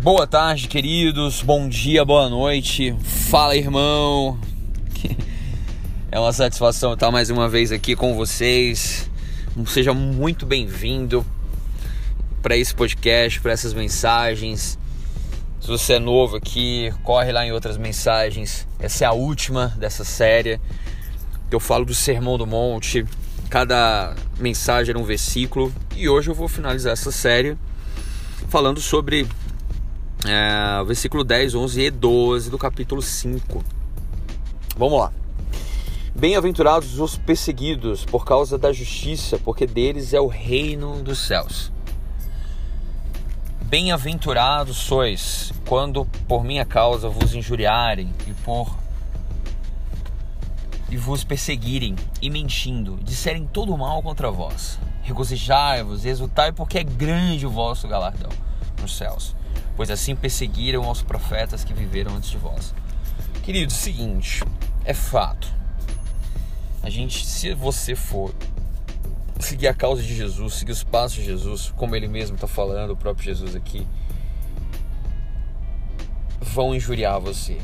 Boa tarde, queridos. Bom dia, boa noite. Fala, irmão. É uma satisfação estar mais uma vez aqui com vocês. Seja muito bem-vindo para esse podcast, para essas mensagens. Se você é novo aqui, corre lá em outras mensagens. Essa é a última dessa série. Eu falo do Sermão do Monte. Cada mensagem era um versículo. E hoje eu vou finalizar essa série falando sobre é, versículo 10, 11 e 12 do capítulo 5. Vamos lá. Bem-aventurados os perseguidos por causa da justiça, porque deles é o reino dos céus. Bem-aventurados sois quando por minha causa vos injuriarem e por e vos perseguirem e mentindo, disserem todo mal contra vós. Regozijai-vos exultai, porque é grande o vosso galardão nos céus, pois assim perseguiram os profetas que viveram antes de vós. Querido, seguinte, é fato. A gente, se você for seguir a causa de Jesus, seguir os passos de Jesus, como ele mesmo está falando, o próprio Jesus aqui, vão injuriar você.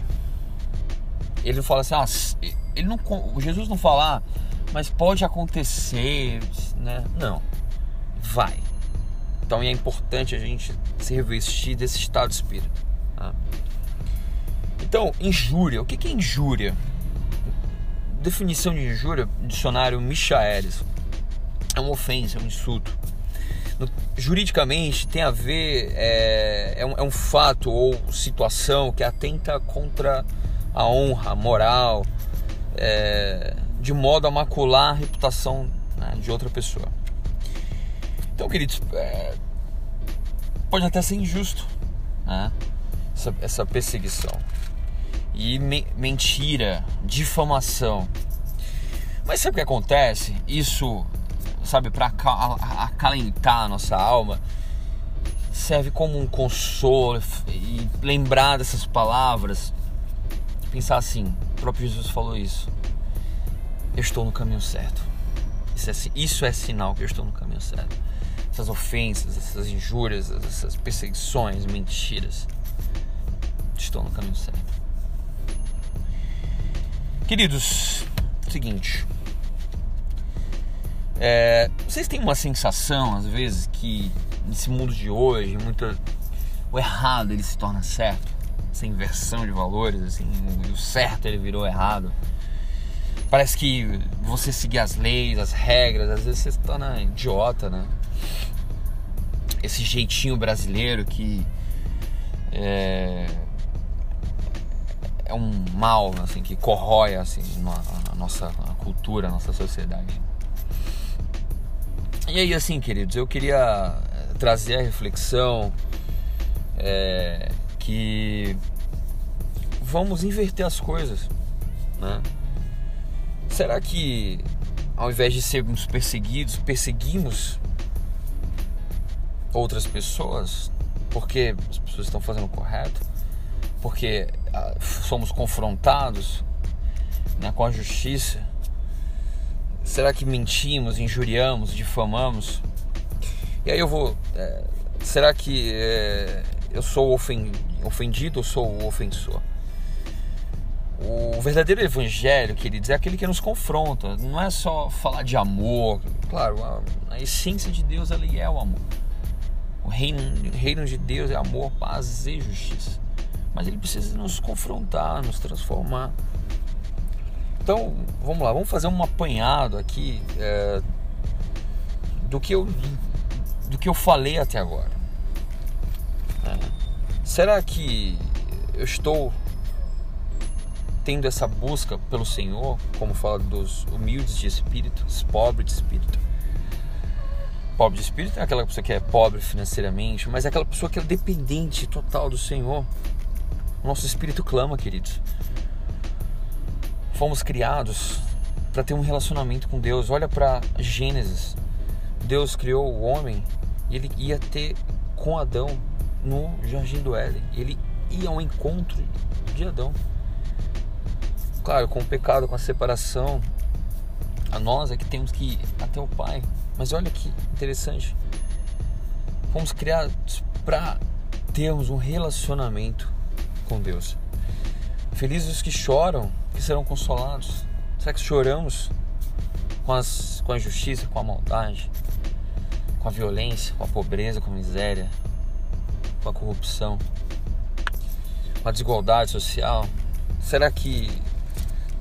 Ele não fala assim, ah, ele não, Jesus não fala, ah, mas pode acontecer, né? Não, vai. Então é importante a gente se revestir desse estado de espírito. Tá? Então, injúria. O que é injúria? Definição de injúria, dicionário Michaelis é uma ofensa, é um insulto. No, juridicamente tem a ver, é, é, um, é, um, fato ou situação que atenta contra a honra, a moral, é, de modo a macular a reputação né, de outra pessoa. Então, queridos, é, pode até ser injusto né, essa, essa perseguição. E me, mentira, difamação. Mas sabe o que acontece? Isso sabe, para acalentar a nossa alma, serve como um consolo e lembrar dessas palavras, pensar assim, o próprio Jesus falou isso. Eu estou no caminho certo. Isso é, isso é sinal que eu estou no caminho certo. Essas ofensas, essas injúrias, essas perseguições, mentiras. Estou no caminho certo. Queridos, seguinte, é, vocês têm uma sensação, às vezes, que nesse mundo de hoje, muito, o errado ele se torna certo? Essa inversão de valores, assim, o certo ele virou errado. Parece que você seguir as leis, as regras, às vezes você se torna idiota, né? Esse jeitinho brasileiro que é, é um mal, assim, que corrói assim, a nossa a cultura, a nossa sociedade. E aí, assim, queridos, eu queria eh, trazer a reflexão é, que vamos inverter as coisas, né? Será que ao invés de sermos perseguidos, perseguimos outras pessoas porque as pessoas estão fazendo o correto? Porque ah, somos confrontados né, com a justiça? Será que mentimos, injuriamos, difamamos? E aí eu vou. É, será que é, eu sou ofendido ou sou o ofensor? O verdadeiro evangelho, queridos, é aquele que nos confronta. Não é só falar de amor. Claro, a, a essência de Deus ali é o amor. O reino, o reino de Deus é amor, paz e justiça. Mas ele precisa nos confrontar, nos transformar. Então, vamos lá, vamos fazer um apanhado aqui é, do, que eu, do que eu falei até agora. É. Será que eu estou tendo essa busca pelo Senhor, como fala dos humildes de espírito, os pobres de espírito? Pobre de espírito é aquela pessoa que é pobre financeiramente, mas é aquela pessoa que é dependente total do Senhor. O nosso espírito clama, queridos fomos criados para ter um relacionamento com Deus. Olha para Gênesis. Deus criou o homem e ele ia ter com Adão no jardim do Éden. Ele ia ao encontro de Adão. Claro, com o pecado, com a separação, a nós é que temos que ir até o Pai. Mas olha que interessante. Fomos criados para termos um relacionamento com Deus. Felizes os que choram, que serão consolados. Será que choramos com, as, com a injustiça, com a maldade, com a violência, com a pobreza, com a miséria, com a corrupção, com a desigualdade social? Será que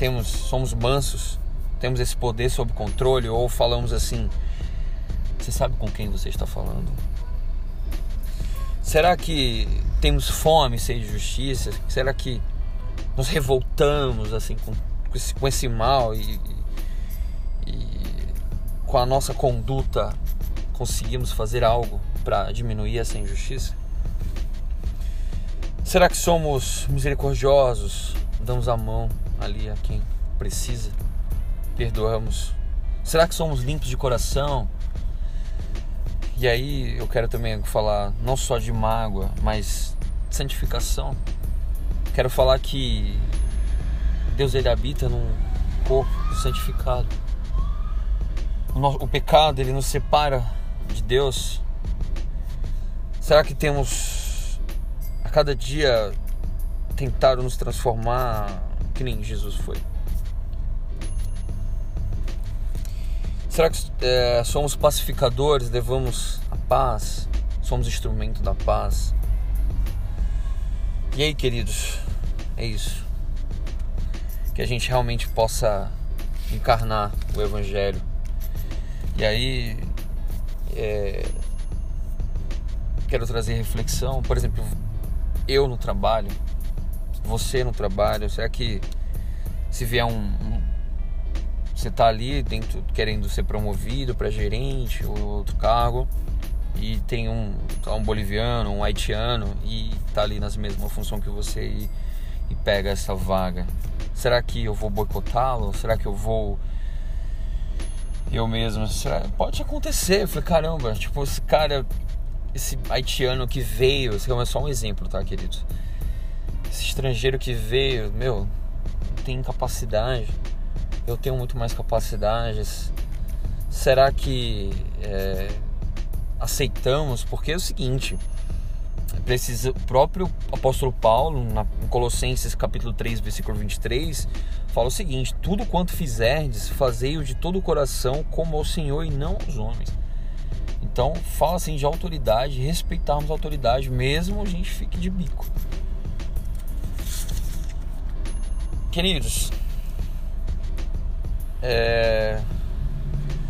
temos, somos mansos, temos esse poder sob controle ou falamos assim? Você sabe com quem você está falando? Será que temos fome, de justiça? Será que nos revoltamos assim com, com, esse, com esse mal e, e com a nossa conduta conseguimos fazer algo para diminuir essa injustiça? Será que somos misericordiosos? Damos a mão ali a quem precisa? Perdoamos? Será que somos limpos de coração? E aí eu quero também falar não só de mágoa, mas de santificação. Quero falar que Deus ele habita num corpo santificado. O, pecado ele nos separa de Deus. Será que temos a cada dia tentado nos transformar que nem Jesus foi? Será que é, somos pacificadores, levamos a paz, somos instrumento da paz? E aí, queridos, é isso. Que a gente realmente possa encarnar o Evangelho. E aí, é, quero trazer reflexão. Por exemplo, eu no trabalho, você no trabalho, será que se vier um, um você está ali dentro querendo ser promovido para gerente ou outro cargo e tem um, tá um boliviano, um haitiano e está ali nas mesma função que você e, e pega essa vaga. Será que eu vou boicotá-lo? Será que eu vou eu mesmo? Será? Pode acontecer. Eu falei, caramba, tipo, esse cara, esse haitiano que veio, esse é só um exemplo, tá, queridos? Esse estrangeiro que veio, meu, tem capacidade eu tenho muito mais capacidades. Será que é, aceitamos? Porque é o seguinte, precisa, o próprio apóstolo Paulo, na, em Colossenses capítulo 3, versículo 23, fala o seguinte: Tudo quanto fizerdes, fazei-o de todo o coração, como ao Senhor e não aos homens. Então, fala assim de autoridade, respeitarmos a autoridade, mesmo a gente fique de bico. Queridos, é,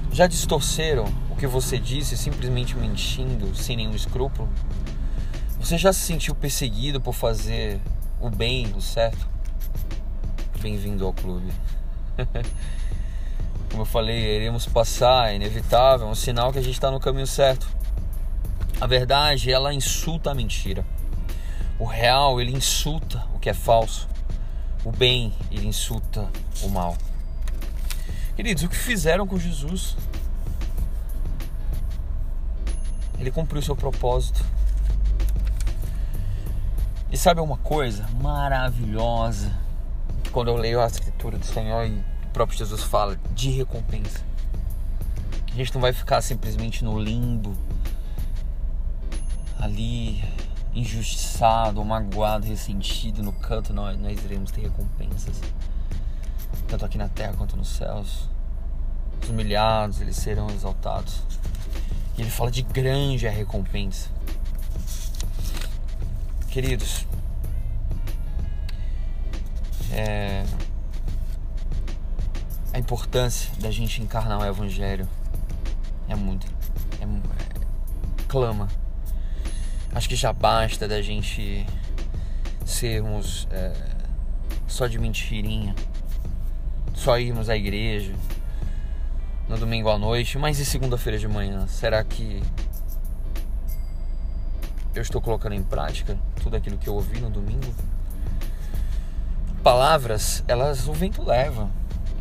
já distorceram o que você disse simplesmente mentindo, sem nenhum escrúpulo? Você já se sentiu perseguido por fazer o bem, o certo? Bem-vindo ao clube. Como eu falei, iremos passar, é inevitável, é um sinal que a gente está no caminho certo. A verdade, ela insulta a mentira. O real, ele insulta o que é falso. O bem, ele insulta o mal. Queridos, o que fizeram com Jesus? Ele cumpriu seu propósito. E sabe uma coisa maravilhosa? Quando eu leio a escritura do Senhor e o próprio Jesus fala de recompensa. A gente não vai ficar simplesmente no limbo, ali injustiçado, magoado, ressentido no canto. Nós, nós iremos ter recompensas tanto aqui na terra quanto nos céus. Os humilhados, eles serão exaltados. E ele fala de grande a recompensa. Queridos, é, a importância da gente encarnar o Evangelho é muito. É, é, clama. Acho que já basta da gente sermos é, só de mentirinha só irmos à igreja no domingo à noite, mas e segunda-feira de manhã? Será que eu estou colocando em prática tudo aquilo que eu ouvi no domingo? Palavras, elas o vento leva.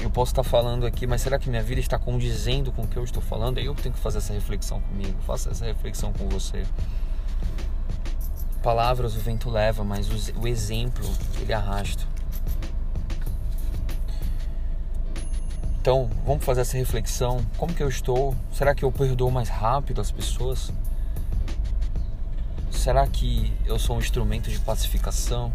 Eu posso estar falando aqui, mas será que minha vida está condizendo com o que eu estou falando? Aí eu tenho que fazer essa reflexão comigo, faça essa reflexão com você. Palavras o vento leva, mas o exemplo ele arrasta. Então, vamos fazer essa reflexão. Como que eu estou? Será que eu perdoo mais rápido as pessoas? será que eu sou um instrumento de pacificação?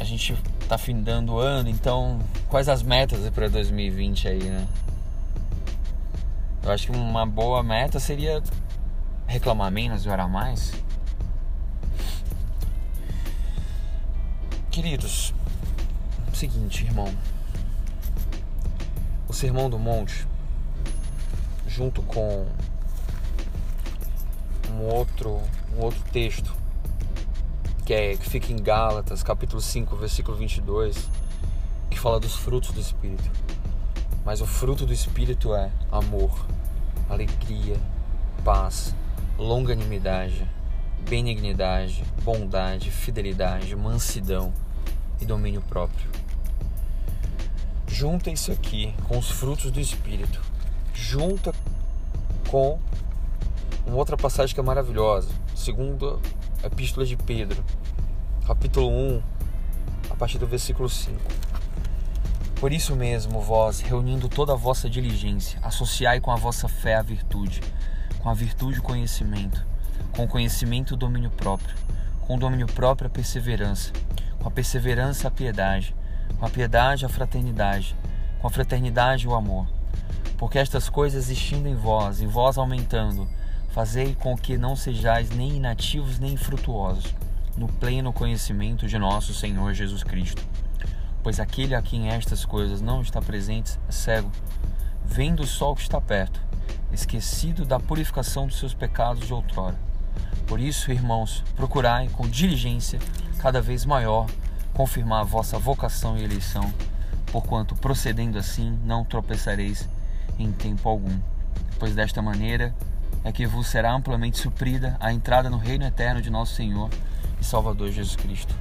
A gente tá findando o ano, então quais as metas para 2020 aí, né? Eu acho que uma boa meta seria reclamar menos e orar mais. Queridos, seguinte, irmão. O Sermão do Monte, junto com um outro, um outro texto, que, é, que fica em Gálatas, capítulo 5, versículo 22, que fala dos frutos do Espírito. Mas o fruto do Espírito é amor, alegria, paz, longanimidade, benignidade, bondade, fidelidade, mansidão e domínio próprio. Junta isso aqui com os frutos do Espírito, junta com uma outra passagem que é maravilhosa, segunda Epístola de Pedro, capítulo 1, a partir do versículo 5. Por isso mesmo, vós, reunindo toda a vossa diligência, associai com a vossa fé a virtude, com a virtude o conhecimento, com o conhecimento o domínio próprio, com o domínio próprio a perseverança, com a perseverança a piedade, com a piedade a fraternidade, com a fraternidade o amor. Porque estas coisas existindo em vós, e vós aumentando, fazei com que não sejais nem inativos nem infrutuosos, no pleno conhecimento de nosso Senhor Jesus Cristo. Pois aquele a quem estas coisas não está presente é cego, vendo o sol que está perto, esquecido da purificação dos seus pecados de outrora. Por isso, irmãos, procurai com diligência cada vez maior confirmar a vossa vocação e eleição, porquanto procedendo assim não tropeçareis em tempo algum. Pois desta maneira é que vos será amplamente suprida a entrada no reino eterno de nosso Senhor e Salvador Jesus Cristo.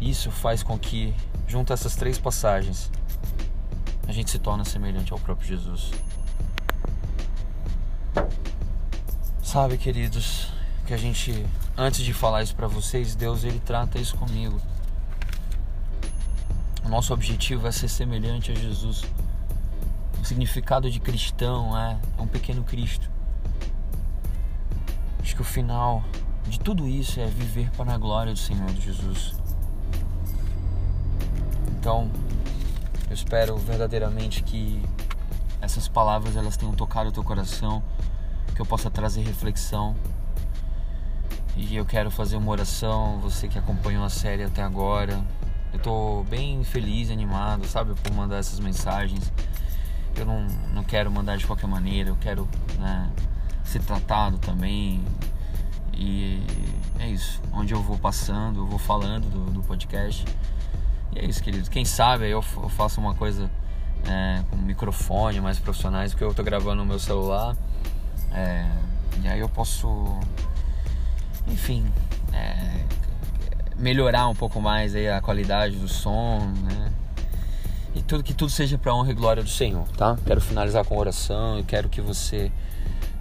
Isso faz com que, junto a essas três passagens, a gente se torne semelhante ao próprio Jesus. Sabe, queridos, que a gente antes de falar isso para vocês, Deus ele trata isso comigo. O nosso objetivo é ser semelhante a Jesus. O significado de cristão é, é um pequeno Cristo. Acho que o final de tudo isso é viver para a glória do Senhor Jesus. Então, eu espero verdadeiramente que essas palavras elas tenham tocado o teu coração, que eu possa trazer reflexão e eu quero fazer uma oração, você que acompanhou a série até agora. Eu tô bem feliz, animado, sabe, por mandar essas mensagens. Eu não, não quero mandar de qualquer maneira, eu quero né, ser tratado também. E é isso. Onde eu vou passando, eu vou falando do, do podcast. E é isso, querido. Quem sabe eu, eu faço uma coisa é, com microfone mais profissionais, porque eu tô gravando no meu celular. É, e aí eu posso enfim, é, melhorar um pouco mais aí a qualidade do som, né? E tudo que tudo seja para honra e glória do Senhor, tá? Quero finalizar com oração e quero que você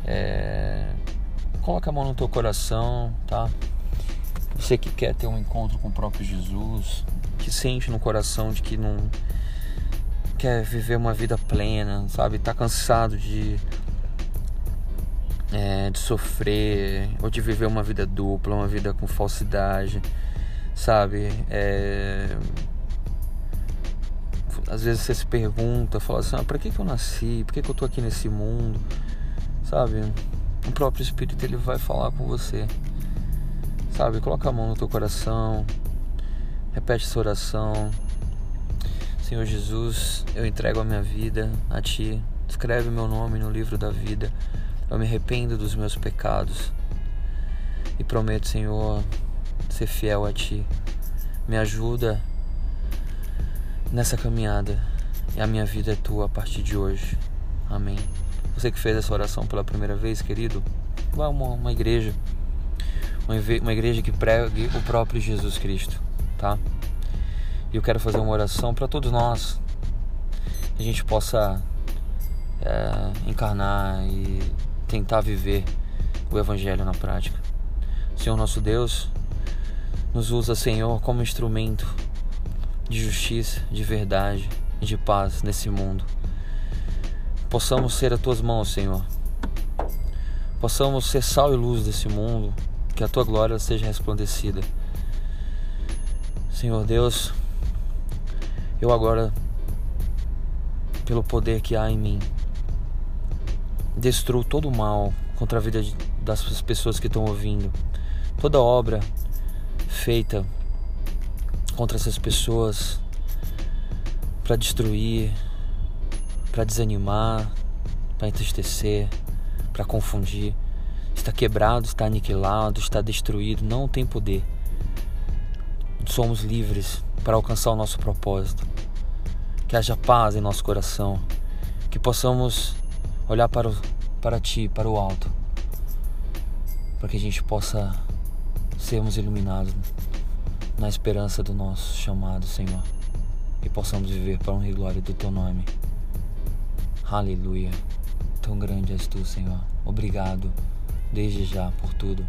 é, coloque a mão no teu coração, tá? Você que quer ter um encontro com o próprio Jesus, que sente no coração de que não quer viver uma vida plena, sabe? Tá cansado de é, de sofrer ou de viver uma vida dupla, uma vida com falsidade, sabe? É... Às vezes você se pergunta, fala assim: ah, para que, que eu nasci? Por que, que eu tô aqui nesse mundo? Sabe? O próprio Espírito ele vai falar com você, sabe? Coloca a mão no teu coração, repete essa oração. Senhor Jesus, eu entrego a minha vida a Ti. Escreve meu nome no livro da vida eu me arrependo dos meus pecados e prometo, Senhor, ser fiel a Ti. Me ajuda nessa caminhada e a minha vida é Tua a partir de hoje. Amém. Você que fez essa oração pela primeira vez, querido, vá a uma, uma igreja, uma igreja que pregue o próprio Jesus Cristo, tá? E eu quero fazer uma oração para todos nós, que a gente possa é, encarnar e tentar viver o Evangelho na prática. Senhor nosso Deus, nos usa, Senhor, como instrumento de justiça, de verdade e de paz nesse mundo. possamos ser as tuas mãos, Senhor. Possamos ser sal e luz desse mundo, que a tua glória seja resplandecida. Senhor Deus, eu agora, pelo poder que há em mim, destruo todo o mal contra a vida das pessoas que estão ouvindo. Toda obra feita contra essas pessoas para destruir, para desanimar, para entristecer, para confundir, está quebrado, está aniquilado, está destruído, não tem poder. Somos livres para alcançar o nosso propósito. Que haja paz em nosso coração, que possamos olhar para, o, para Ti, para o alto, para que a gente possa sermos iluminados na esperança do nosso chamado, Senhor, e possamos viver para honra e glória do Teu nome. Aleluia. Tão grande és Tu, Senhor. Obrigado, desde já, por tudo.